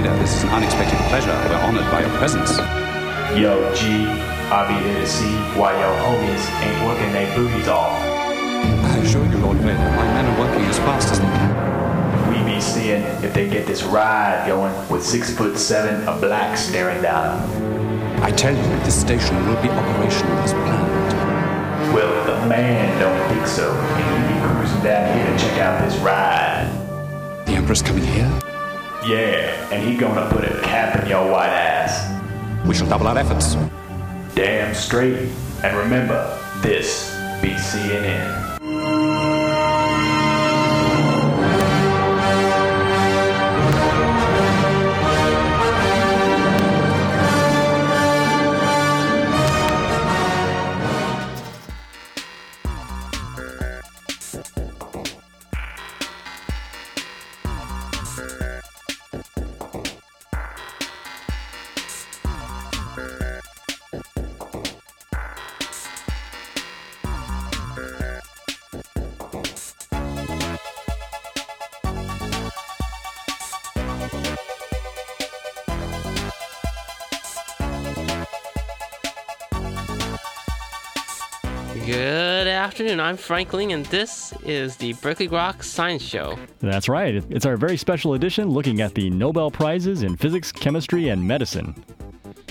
This is an unexpected pleasure. We're honored by your presence. Yo, G, I'll be there to see why your homies ain't working their booties off. I assure you, Lord Vader, my men are working as fast as they can. We be seeing if they get this ride going with six foot seven of black staring down. I tell you, this station will be operational as planned. Well, the man don't think so, and he be cruising down here to check out this ride. The Emperor's coming here? Yeah, and he gonna put a cap in your white ass. We shall double our efforts. Damn straight. And remember, this be CNN. Afternoon. I'm Frank Ling, and this is the Berkeley Groks Science Show. That's right. It's our very special edition looking at the Nobel Prizes in physics, chemistry, and medicine.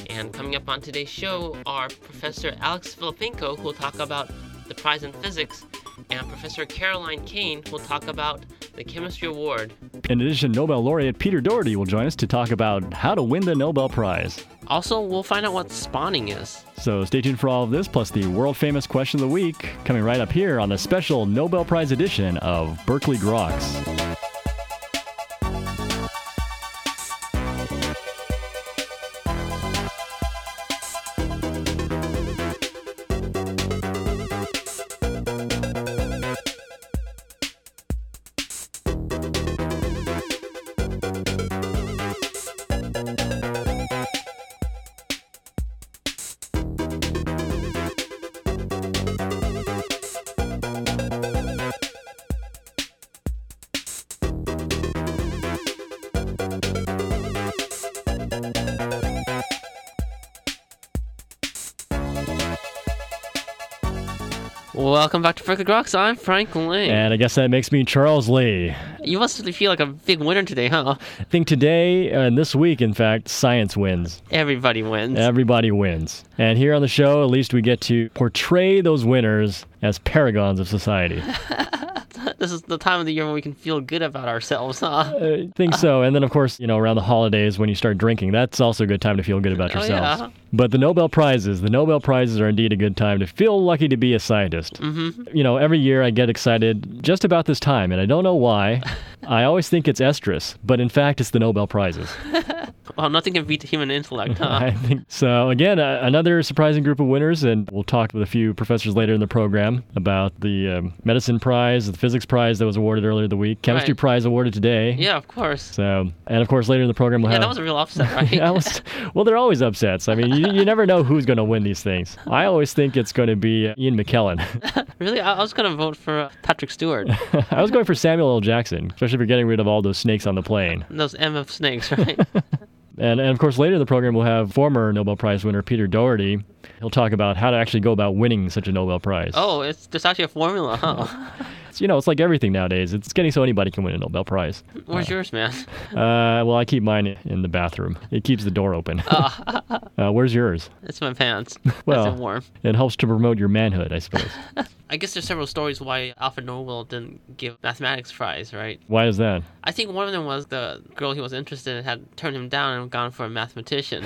And coming up on today's show are Professor Alex Filippenko, who will talk about the prize in physics, and Professor Caroline Kane, will talk about the Chemistry Award. In addition, Nobel laureate Peter Doherty will join us to talk about how to win the Nobel Prize. Also, we'll find out what spawning is. So stay tuned for all of this, plus the world famous question of the week, coming right up here on the special Nobel Prize edition of Berkeley Groks. Welcome back to Berkeley Groks. I'm Frank Lee. And I guess that makes me Charles Lee. you must feel like a big winner today, huh? I think today and this week, in fact, science wins. Everybody wins. Everybody wins. And here on the show, at least we get to portray those winners as paragons of society. this is the time of the year when we can feel good about ourselves, huh? I think so. And then, of course, you know, around the holidays when you start drinking, that's also a good time to feel good about Oh, yeah. But the Nobel Prizes, the Nobel Prizes are indeed a good time to feel lucky to be a scientist. Mm-hmm. You know, every year I get excited just about this time, and I don't know why. I always think it's estrus, but in fact, it's the Nobel Prizes. Well, nothing can beat the human intellect, huh? I think so. Again, uh, another surprising group of winners, and we'll talk with a few professors later in the program about the um, medicine prize, the physics prize that was awarded earlier the week, chemistry Right. prize awarded today. yeah, of course. So, and of course, later in the program we'll Yeah, have. that was a real upset, right? Yeah, was- well, they're always upsets. I mean, you, you never know who's going to win these things. I always think it's going to be uh, Ian McKellen. Really? I, I was going to vote for uh, Patrick Stewart. I was going for Samuel L. Jackson, especially for getting rid of all those snakes on the plane. Those MF snakes, right? And, and of course, later in the program, we'll have former Nobel Prize winner Peter Doherty. He'll talk about how to actually go about winning such a Nobel Prize. oh, it's there's actually a formula, huh? You know, it's like everything nowadays. It's getting so anybody can win a Nobel Prize. Where's yours, man? Uh, well, I keep mine in the bathroom. It keeps the door open. uh, where's yours? It's my pants. Well- warm. It helps to promote your manhood, I suppose. I guess there's several stories why Alfred Nobel didn't give mathematics prize, right? Why is that? I think one of them was the girl he was interested in had turned him down and gone for a mathematician.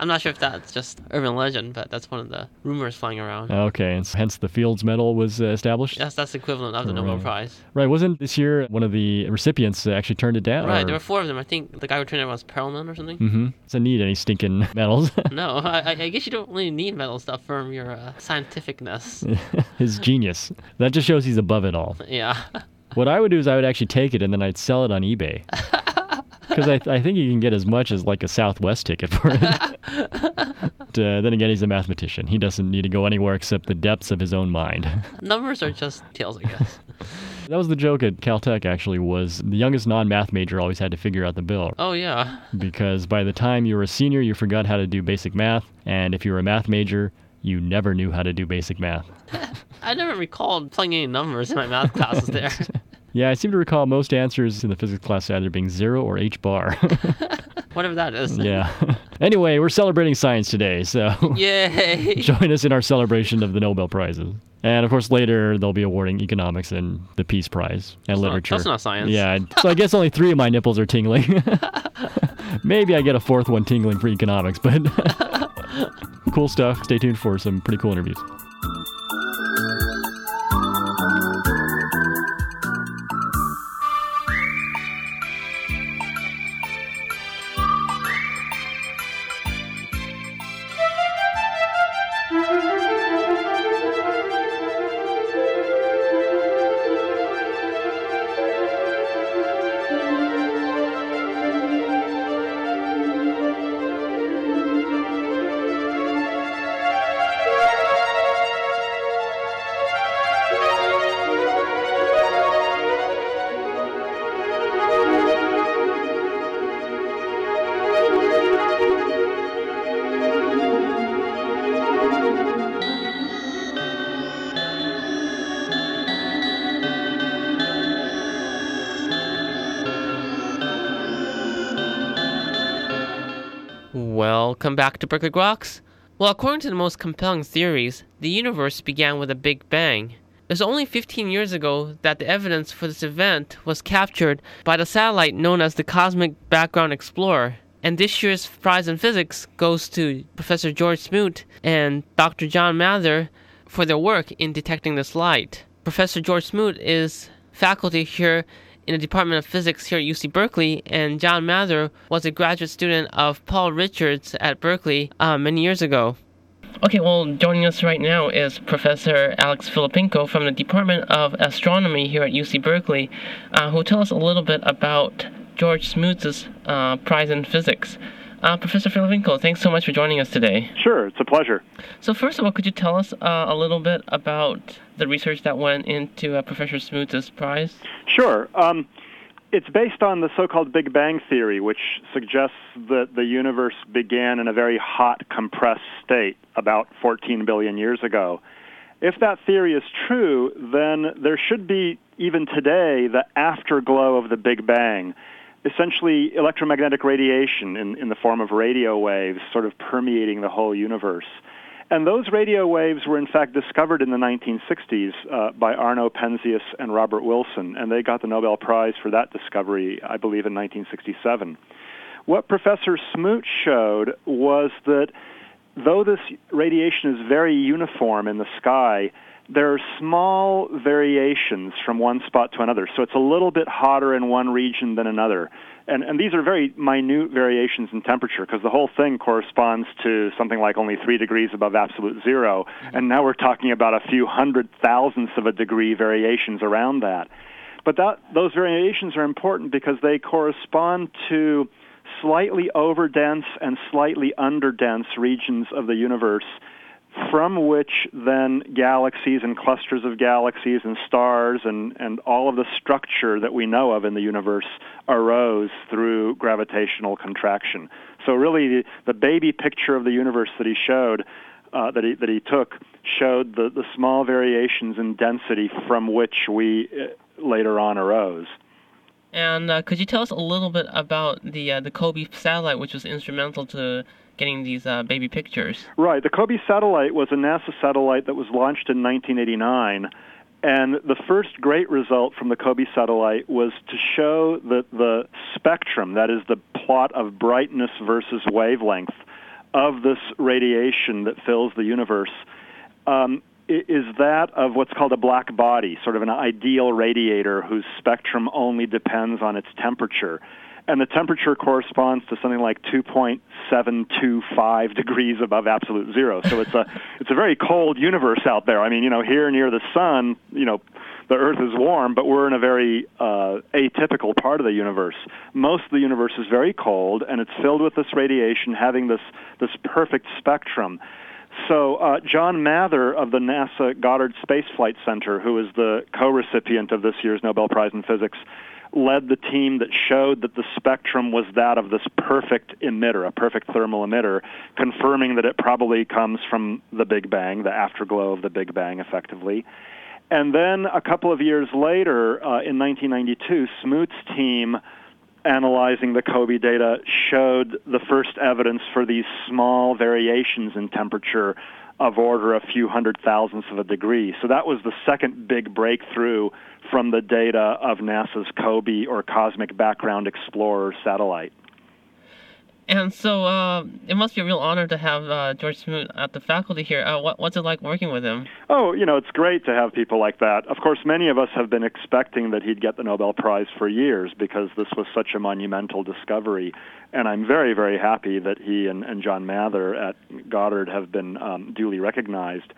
I'm not sure if that's just urban legend, but that's one of the rumors flying around. Okay, and hence the Fields Medal was uh, established. That's that's the equivalent of the Nobel Prize. Right, wasn't this year one of the recipients uh, actually turned it down? Right, there were four of them. I think the guy who turned it was Perelman or something. Mm-hmm. Doesn't need any stinking medals. No, I, I- guess you don't really need medal stuff for your uh, scientificness. His genius. That just shows he's above it all. yeah. What I would do is I would actually take it and then I'd sell it on eBay. Because I, I think you can get as much as like a Southwest ticket for it. But, uh, then again, he's a mathematician. He doesn't need to go anywhere except the depths of his own mind. Numbers are just details, I guess. That was the joke at Caltech, actually, was the youngest non-math major always had to figure out the bill. Oh, yeah. Because by the time you were a senior, you forgot how to do basic math. And if you were a math major, you never knew how to do basic math. I never recalled playing any numbers in my math classes there. Yeah, I seem to recall most answers in the physics class either being zero or h bar. Whatever that is. yeah. Anyway, we're celebrating science today, so Yay! join us in our celebration of the Nobel Prizes. And of course, later they'll be awarding economics and the Peace Prize and That's not- literature. that's not science. Yeah, so I guess only three of my nipples are tingling. Maybe I get a fourth one tingling for economics, but cool stuff. Stay tuned for some pretty cool interviews. Welcome back to Berkeley Groks. Well, according to the most compelling theories, the universe began with a Big Bang. It was only 15 years ago that the evidence for this event was captured by the satellite known as the Cosmic Background Explorer. And this year's prize in physics goes to Professor George Smoot and Dr. John Mather for their work in detecting this light. Professor George Smoot is faculty here in the Department of Physics here at UC Berkeley, and John Mather was a graduate student of Paul Richards at Berkeley uh, many years ago. Okay, well, joining us right now is Professor Alex Filippenko from the Department of Astronomy here at UC Berkeley, uh, who will tell us a little bit about George Smoot's uh, prize in physics. Uh, Professor Filippenko, thanks so much for joining us today. Sure, it's a pleasure. So, first of all, could you tell us uh, a little bit about the research that went into uh, Professor Smoot's prize? Sure. Um, it's based on the so called Big Bang Theory, which suggests that the universe began in a very hot, compressed state about 14 billion years ago. If that theory is true, then there should be, even today, the afterglow of the Big Bang. Essentially, electromagnetic radiation in, in the form of radio waves sort of permeating the whole universe. And those radio waves were in fact discovered in the 1960s uh, by Arno Penzias and Robert Wilson, and they got the Nobel Prize for that discovery, I believe, in 1967. What Professor Smoot showed was that though this radiation is very uniform in the sky, there are small variations from one spot to another. So it's a little bit hotter in one region than another. And, and these are very minute variations in temperature because the whole thing corresponds to something like only three degrees above absolute 0 mm-hmm. And now we're talking about a few hundred thousandths of a degree variations around that. But that, those variations are important because they correspond to slightly overdense and slightly underdense regions of the universe from which then galaxies and clusters of galaxies and stars and, and all of the structure that we know of in the universe arose through gravitational contraction. So really, the, baby picture of the universe that he showed, uh, that he that he took, showed the, the small variations in density from which we uh, later on arose. And uh, could you tell us a little bit about the uh, the COBE satellite, which was instrumental to getting these uh, baby pictures? Right. The COBE satellite was a NASA satellite that was launched in 1989. And the first great result from the COBE satellite was to show that the spectrum, that is the plot of brightness versus wavelength, of this radiation that fills the universe, um, is that of what's called a black body, sort of an ideal radiator whose spectrum only depends on its temperature and the temperature corresponds to something like 2.725 degrees above absolute zero. So it's a it's a very cold universe out there. I mean, you know, here near the sun, you know, the Earth is warm, but we're in a very uh, atypical part of the universe. Most of the universe is very cold, and it's filled with this radiation, having this this perfect spectrum. So, uh, John Mather of the NASA Goddard Space Flight Center, who is the co recipient of this year's Nobel Prize in Physics, led the team that showed that the spectrum was that of this perfect emitter, a perfect thermal emitter, confirming that it probably comes from the Big Bang, the afterglow of the Big Bang, effectively. And then a couple of years later, uh, in 1992, Smoot's team analyzing the COBE data showed the first evidence for these small variations in temperature of order a few hundred thousandths of a degree. So that was the second big breakthrough from the data of NASA's COBE or Cosmic Background Explorer satellite. And so uh, it must be a real honor to have uh, George Smoot at the faculty here. Uh, what, what's it like working with him? Oh, you know, it's great to have people like that. Of course, many of us have been expecting that he'd get the Nobel Prize for years because this was such a monumental discovery. And I'm very, very happy that he and, and John Mather at Goddard have been um, duly recognized.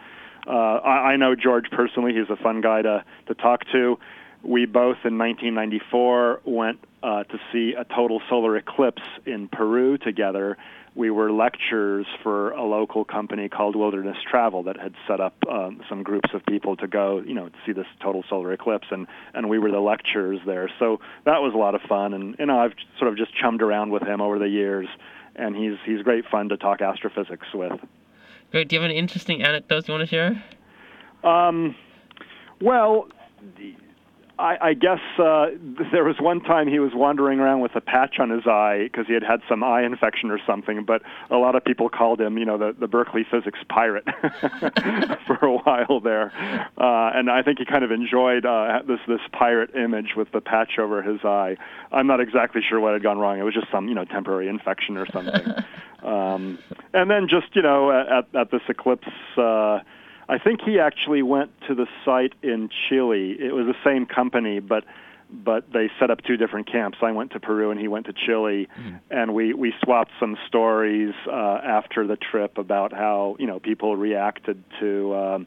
Uh, I, I know George personally. He's a fun guy to, to talk to. We both in 1994 went uh, to see a total solar eclipse in Peru together. We were lecturers for a local company called Wilderness Travel that had set up um, some groups of people to go, you know, to see this total solar eclipse, and and we were the lecturers there. So that was a lot of fun, and you know, I've sort of just chummed around with him over the years, and he's he's great fun to talk astrophysics with. Great. Do you have any interesting anecdotes you want to share? Um, well, I, I guess uh, there was one time he was wandering around with a patch on his eye because he had had some eye infection or something. But a lot of people called him, you know, the, the Berkeley physics pirate for a while there. Uh, and I think he kind of enjoyed uh, this this pirate image with the patch over his eye. I'm not exactly sure what had gone wrong. It was just some you know temporary infection or something. um, and then just you know at, at this eclipse. Uh, I think he actually went to the site in Chile. It was the same company, but but they set up two different camps. I went to Peru and he went to Chile, mm. and we we swapped some stories uh, after the trip about how you know people reacted to um,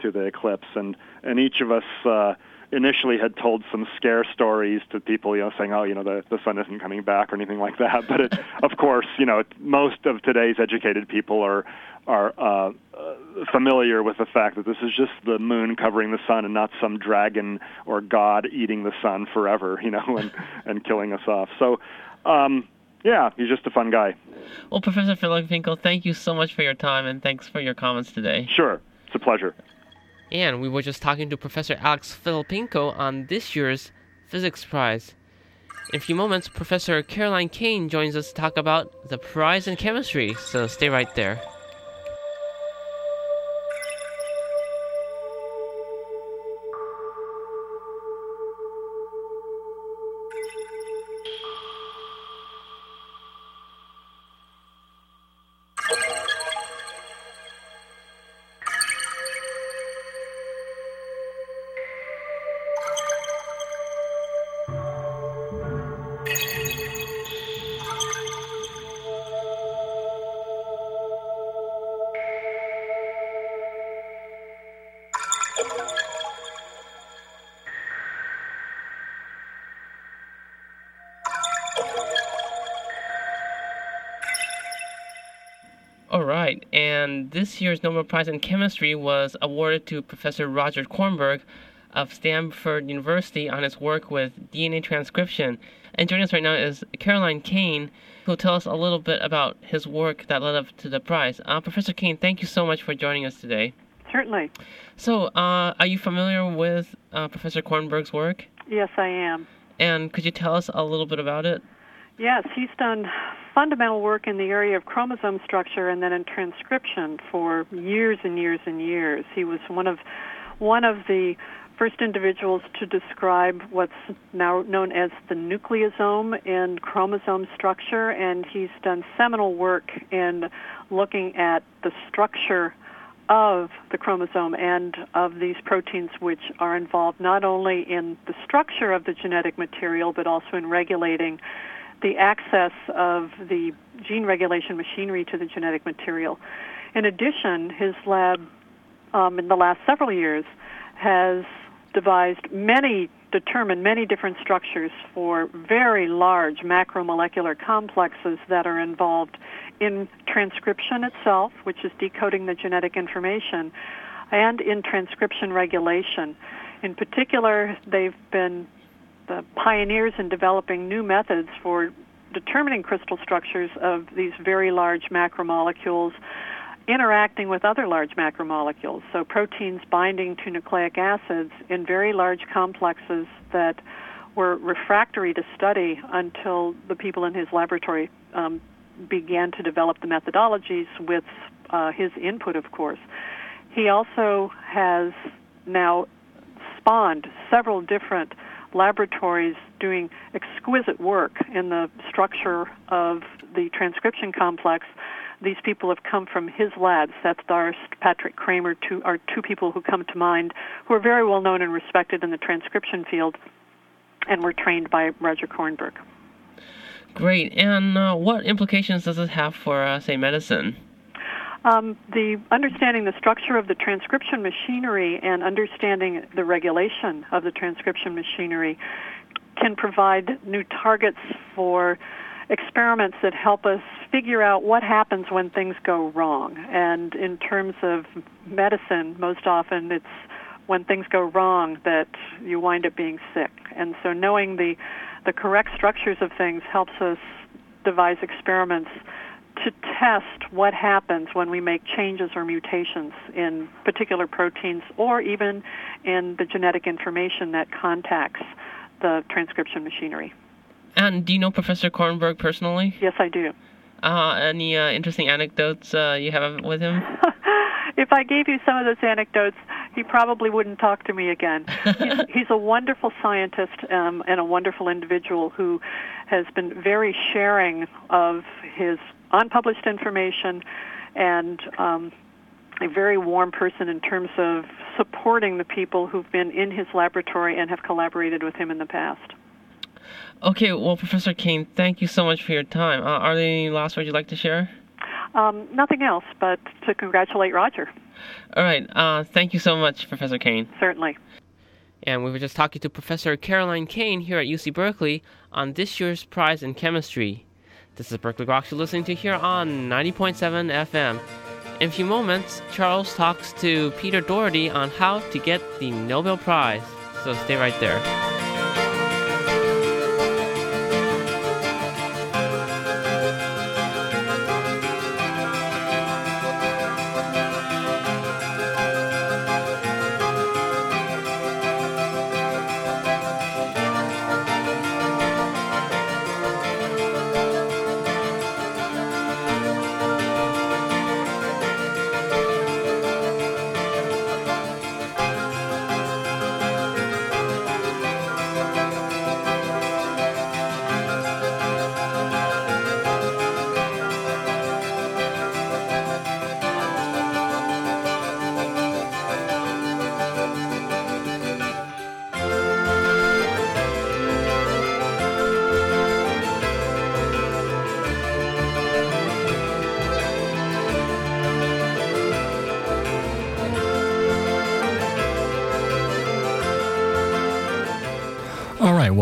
to the eclipse, and and each of us. Uh, initially had told some scare stories to people, you know, saying, "Oh, you know, the the sun isn't coming back" or anything like that. But it, of course, you know, most of today's educated people are are uh, uh, familiar with the fact that this is just the moon covering the sun and not some dragon or god eating the sun forever, you know, and and killing us off. So. Um, yeah, he's just a fun guy. Well, Professor Filippenko, thank you so much for your time and thanks for your comments today. Sure, it's a pleasure. And we were just talking to Professor Alex Filippenko on this year's Physics Prize. In a few moments, Professor Caroline Kane joins us to talk about the prize in chemistry, so stay right there. And this year's Nobel Prize in Chemistry was awarded to Professor Roger Kornberg of Stanford University on his work with DNA transcription. And joining us right now is Caroline Kane, who will tell us a little bit about his work that led up to the prize. Uh, Professor Kane, thank you so much for joining us today. Certainly. So, uh, are you familiar with uh, Professor Kornberg's work? Yes, I am. And could you tell us a little bit about it? Yes, he's done fundamental work in the area of chromosome structure and then in transcription for years and years and years. He was one of one of the first individuals to describe what's now known as the nucleosome in chromosome structure, and he's done seminal work in looking at the structure of the chromosome and of these proteins which are involved not only in the structure of the genetic material but also in regulating the access of the gene regulation machinery to the genetic material. In addition, his lab um, in the last several years has devised many determined many different structures for very large macromolecular complexes that are involved in transcription itself, which is decoding the genetic information, and in transcription regulation. In particular, they've been the pioneers in developing new methods for determining crystal structures of these very large macromolecules interacting with other large macromolecules. So proteins binding to nucleic acids in very large complexes that were refractory to study until the people in his laboratory um, began to develop the methodologies with uh, his input, of course. He also has now spawned several different laboratories doing exquisite work in the structure of the transcription complex. These people have come from his labs. Seth Darst, Patrick Cramer, two, are two people who come to mind who are very well known and respected in the transcription field and were trained by Roger Kornberg. Great. And uh, what implications does this have for, uh, say, medicine? Um, the understanding the structure of the transcription machinery and understanding the regulation of the transcription machinery can provide new targets for experiments that help us figure out what happens when things go wrong. And in terms of medicine, most often it's when things go wrong that you wind up being sick. And so knowing the the correct structures of things helps us devise experiments to test what happens when we make changes or mutations in particular proteins or even in the genetic information that contacts the transcription machinery. And do you know Professor Kornberg personally? Yes, I do. Uh, any uh, interesting anecdotes uh, you have with him? if I gave you some of those anecdotes, he probably wouldn't talk to me again. he's, he's a wonderful scientist um, and a wonderful individual who has been very sharing of his unpublished information and um, a very warm person in terms of supporting the people who've been in his laboratory and have collaborated with him in the past. Okay, well, Professor Kane, thank you so much for your time. Uh, are there any last words you'd like to share? Um, nothing else but to congratulate Roger. All right. Uh, thank you so much, Professor Kane. Certainly. And we were just talking to Professor Caroline Kane here at UC Berkeley on this year's prize in chemistry. This is Berkeley Groks you're listening to here on 90.7 FM. In a few moments, Charles talks to Peter Doherty on how to get the Nobel Prize. So stay right there.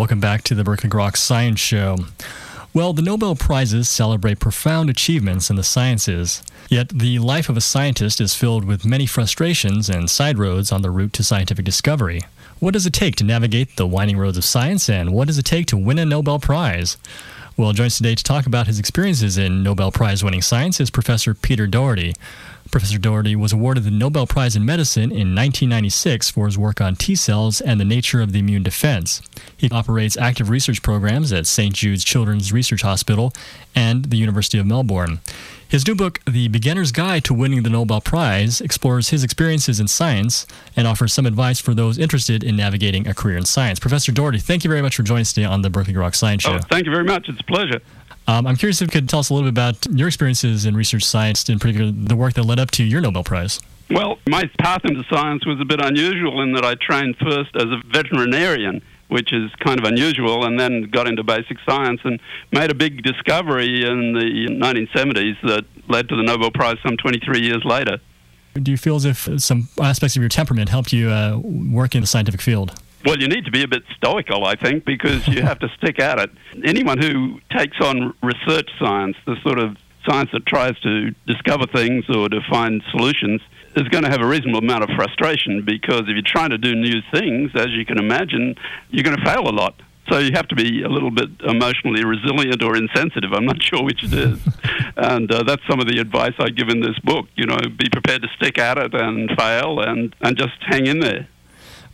Welcome back to the Berkeley Groks Science Show. Well, the Nobel Prizes celebrate profound achievements in the sciences, yet the life of a scientist is filled with many frustrations and side roads on the route to scientific discovery. What does it take to navigate the winding roads of science, and what does it take to win a Nobel Prize? Well, joins today to talk about his experiences in Nobel Prize winning science is Professor Peter Doherty. Professor Doherty was awarded the Nobel Prize in Medicine in 1996 for his work on T cells and the nature of the immune defense. He operates active research programs at St. Jude's Children's Research Hospital and the University of Melbourne. His new book, The Beginner's Guide to Winning the Nobel Prize, explores his experiences in science and offers some advice for those interested in navigating a career in science. Professor Doherty, thank you very much for joining us today on the Berkeley Groks Science Show. Oh, thank you very much. It's a pleasure. Um, I'm curious if you could tell us a little bit about your experiences in research science, in particular the work that led up to your Nobel Prize. Well, my path into science was a bit unusual in that I trained first as a veterinarian, which is kind of unusual, and then got into basic science and made a big discovery in the 1970s that led to the Nobel Prize some 23 years later. Do you feel as if some aspects of your temperament helped you uh, work in the scientific field? Well, you need to be a bit stoical, I think, because you have to stick at it. Anyone who takes on research science, the sort of science that tries to discover things or to find solutions, is going to have a reasonable amount of frustration because if you're trying to do new things, as you can imagine, you're going to fail a lot. So you have to be a little bit emotionally resilient or insensitive. I'm not sure which it is. and uh, that's some of the advice I give in this book. You know, be prepared to stick at it and fail and, and just hang in there.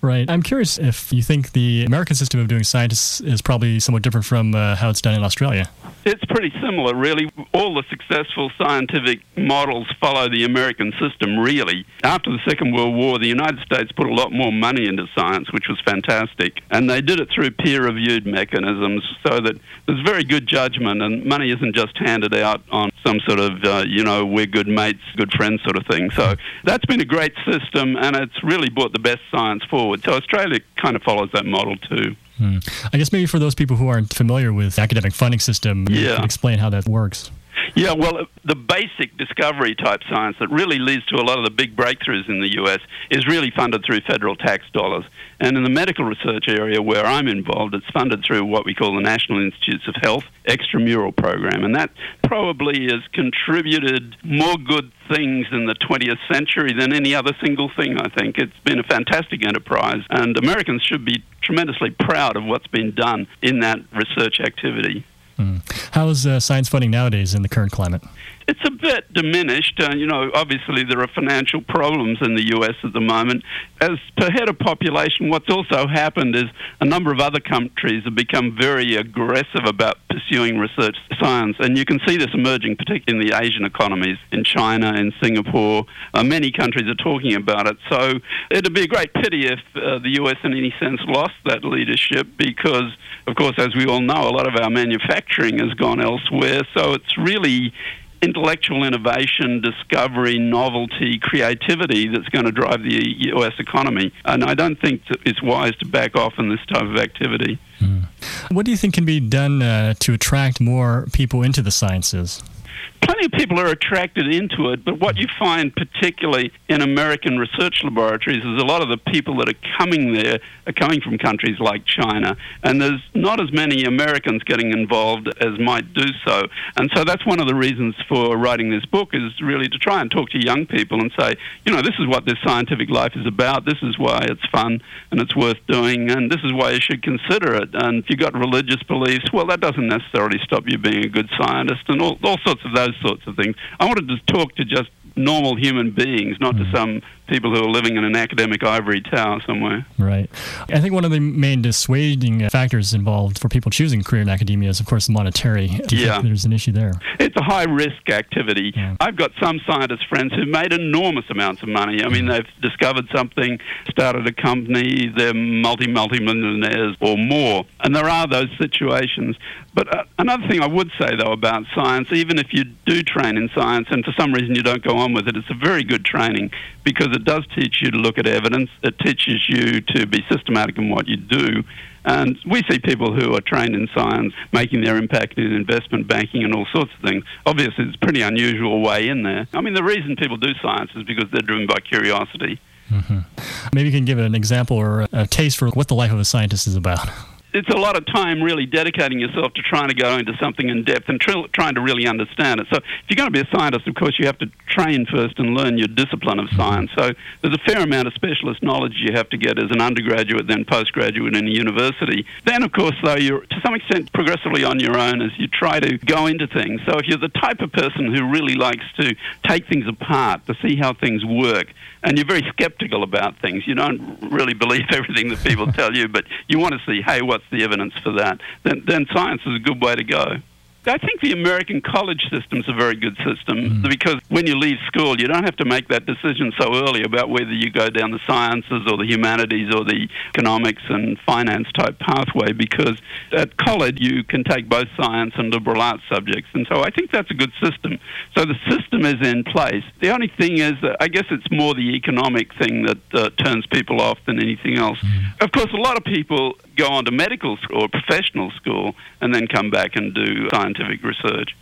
Right. I'm curious if you think the American system of doing science is probably somewhat different from uh, how it's done in Australia. It's pretty similar, really. All the successful scientific models follow the American system, really. After the Second World War, the United States put a lot more money into science, which was fantastic. And they did it through peer reviewed mechanisms so that there's very good judgment, and money isn't just handed out on some sort of, uh, you know, we're good mates, good friends sort of thing. So that's been a great system, and it's really brought the best science forward. So Australia kind of follows that model too. Hmm. I guess maybe for those people who aren't familiar with academic funding system, yeah. explain how that works. Yeah, well, the basic discovery type science that really leads to a lot of the big breakthroughs in the US is really funded through federal tax dollars. And in the medical research area where I'm involved, it's funded through what we call the National Institutes of Health extramural program. And that probably has contributed more good things in the 20th century than any other single thing, I think. It's been a fantastic enterprise, and Americans should be tremendously proud of what's been done in that research activity. Mm. How is uh, science funding nowadays in the current climate? It's a bit diminished. Uh, you know, obviously there are financial problems in the U.S. at the moment. As per head of population, what's also happened is a number of other countries have become very aggressive about pursuing research science, and you can see this emerging, particularly in the Asian economies, in China, in Singapore. Uh, many countries are talking about it. So it'd be a great pity if uh, the U.S. in any sense lost that leadership because, of course, as we all know, a lot of our manufacturing has gone elsewhere. So it's really intellectual innovation, discovery, novelty, creativity that's going to drive the US economy. And I don't think it's wise to back off in this type of activity. Mm. What do you think can be done uh, to attract more people into the sciences? Plenty of people are attracted into it, but what you find particularly in American research laboratories is a lot of the people that are coming there are coming from countries like China, and there's not as many Americans getting involved as might do so. And so that's one of the reasons for writing this book is really to try and talk to young people and say, you know, this is what this scientific life is about. This is why it's fun and it's worth doing, and this is why you should consider it. And if you've got religious beliefs, well, that doesn't necessarily stop you being a good scientist, and all, all sorts of those sorts of things. I wanted to talk to just normal human beings, not mm. to some people who are living in an academic ivory tower somewhere. Right. I think one of the main dissuading factors involved for people choosing career in academia is, of course, monetary. Yeah. there's an issue there? It's a high risk activity. Yeah. I've got some scientist friends who've made enormous amounts of money. I mean, hmm. they've discovered something, started a company, they're multi, multi millionaires or more. And there are those situations. But uh, another thing I would say, though, about science, even if you do train in science and for some reason you don't go on with it, it's a very good training because it does teach you to look at evidence. It teaches you to be systematic in what you do. And we see people who are trained in science making their impact in investment banking and all sorts of things. Obviously, it's a pretty unusual way in there. I mean, the reason people do science is because they're driven by curiosity. Mm-hmm. Maybe you can give an example or a taste for what the life of a scientist is about it's a lot of time really dedicating yourself to trying to go into something in depth and tr- trying to really understand it. So if you're going to be a scientist, of course, you have to train first and learn your discipline of science. So there's a fair amount of specialist knowledge you have to get as an undergraduate, then postgraduate in a university. Then, of course, though, you're to some extent progressively on your own as you try to go into things. So if you're the type of person who really likes to take things apart to see how things work, and you're very skeptical about things, you don't really believe everything that people tell you, but you want to see, hey, what's the evidence for that, then, then science is a good way to go. I think the American college system is a very good system mm. because when you leave school, you don't have to make that decision so early about whether you go down the sciences or the humanities or the economics and finance type pathway because at college you can take both science and liberal arts subjects. And so I think that's a good system. So the system is in place. The only thing is that I guess it's more the economic thing that uh, turns people off than anything else. Mm. Of course, a lot of people go on to medical school or professional school and then come back and do scientific research.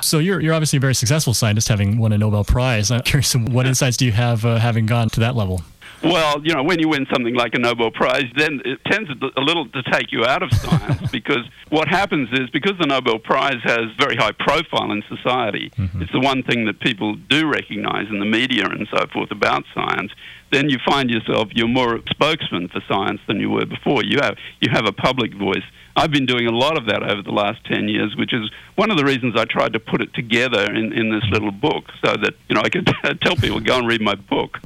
So you're you're obviously a very successful scientist, having won a Nobel Prize. I'm curious, what insights do you have uh, having gone to that level? Well, you know, when you win something like a Nobel Prize, then it tends a little to take you out of science because what happens is because the Nobel Prize has very high profile in society, mm-hmm. it's the one thing that people do recognize in the media and so forth about science then you find yourself you're more a spokesman for science than you were before. You have you have a public voice. I've been doing a lot of that over the last 10 years, which is one of the reasons I tried to put it together in, in this little book so that, you know, I could tell people, go and read my book.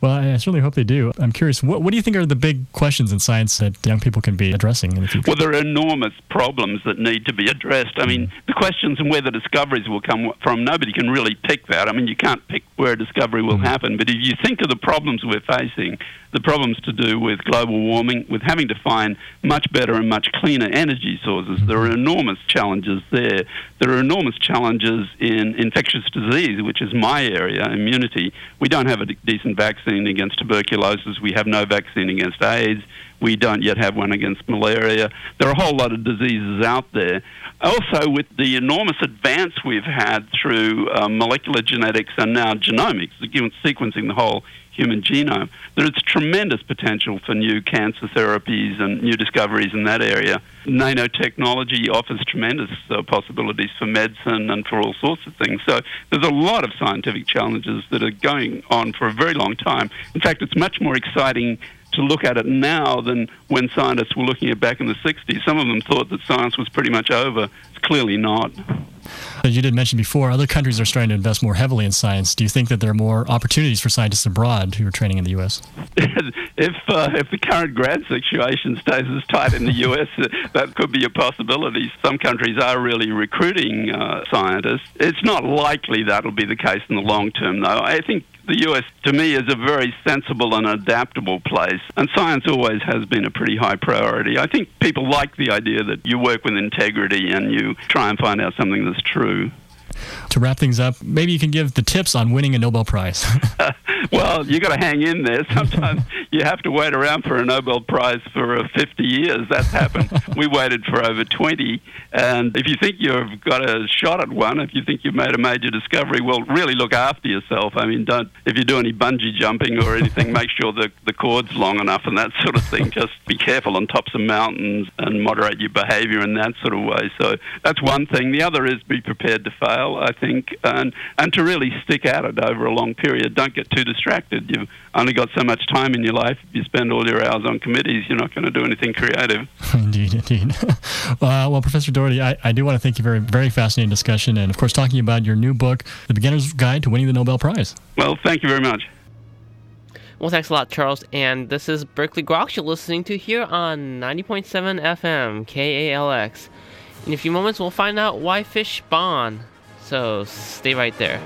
Well, I certainly hope they do. I'm curious, what, what do you think are the big questions in science that young people can be addressing in the future? Well, there are enormous problems that need to be addressed. I mean, the questions and where the discoveries will come from, nobody can really pick that. I mean, you can't pick where a discovery will mm-hmm. happen, but if you think of the problems we're facing, the problems to do with global warming, with having to find much better and much cleaner energy sources. There are enormous challenges there. There are enormous challenges in infectious disease, which is my area, immunity. We don't have a decent vaccine against tuberculosis. We have no vaccine against AIDS. We don't yet have one against malaria. There are a whole lot of diseases out there. Also, with the enormous advance we've had through uh, molecular genetics and now genomics, sequencing the whole human genome. There's tremendous potential for new cancer therapies and new discoveries in that area. Nanotechnology offers tremendous uh, possibilities for medicine and for all sorts of things. So there's a lot of scientific challenges that are going on for a very long time. In fact, it's much more exciting to look at it now than when scientists were looking at back in the 60s. Some of them thought that science was pretty much over. It's clearly not. As you did mention before, other countries are starting to invest more heavily in science. Do you think that there are more opportunities for scientists abroad who are training in the U.S.? if uh, if the current grad situation stays as tight in the U.S., that could be a possibility. Some countries are really recruiting uh, scientists. It's not likely that'll be the case in the long term, though. I think the US, to me, is a very sensible and adaptable place, and science always has been a pretty high priority. I think people like the idea that you work with integrity and you try and find out something that's true. To wrap things up, maybe you can give the tips on winning a Nobel Prize. well, you got to hang in there. Sometimes you have to wait around for a Nobel Prize for uh, 50 years. That's happened. we waited for over 20. And if you think you've got a shot at one, if you think you've made a major discovery, well, really look after yourself. I mean, don't if you do any bungee jumping or anything, make sure the the cord's long enough and that sort of thing. Just be careful on tops of mountains and moderate your behaviour in that sort of way. So that's one thing. The other is be prepared to fail. I think, and and to really stick at it over a long period. Don't get too distracted. You've only got so much time in your life. If you spend all your hours on committees, you're not going to do anything creative. indeed, indeed. uh, well, Professor Doherty, I, I do want to thank you for a very fascinating discussion, and of course, talking about your new book, The Beginner's Guide to Winning the Nobel Prize. Well, thank you very much. Well, thanks a lot, Charles. And this is Berkeley Groks you're listening to here on 90.7 FM, KALX. In a few moments, we'll find out why fish spawn. So stay right there.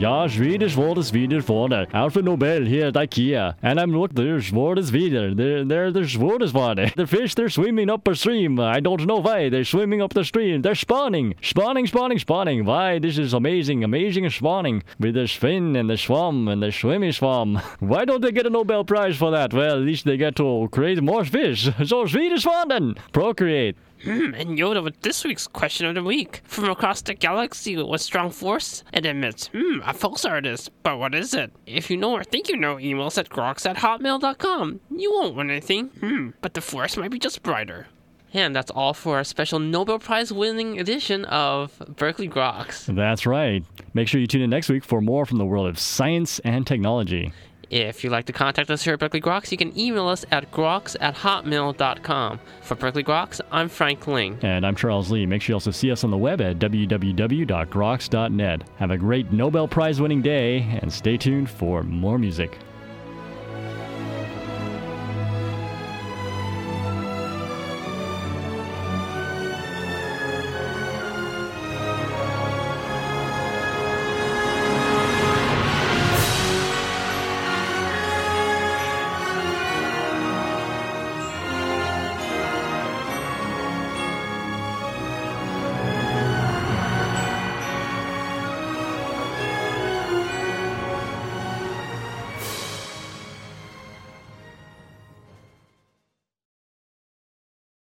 Ja, Swedish water, Swedish water. Alfred Nobel here at IKEA. And I'm look, there's water, Sweden. There, there, there's water, water. The fish, they're swimming up a stream. I don't know why. They're swimming up the stream. They're spawning. Spawning, spawning, spawning. Why? This is amazing, amazing spawning. With the fin and the swam and the swimmy swam. Why don't they get a Nobel Prize for that? Well, at least they get to create more fish. So Swedish swan Procreate. Hmm, and Yoda with this week's question of the week. From across the galaxy with strong force, it emits, hmm, a false artist. But what is it? If you know or think you know, email us at groks at hotmail.com. You won't win anything, hmm, but the force might be just brighter. And that's all for our special Nobel Prize winning edition of Berkeley Groks. That's right. Make sure you tune in next week for more from the world of science and technology. If you'd like to contact us here at Berkeley Groks, you can email us at groks at hotmail.com. For Berkeley Groks, I'm Frank Ling. And I'm Charles Lee. Make sure you also see us on the web at www.groks.net. Have a great Nobel Prize winning day and stay tuned for more music.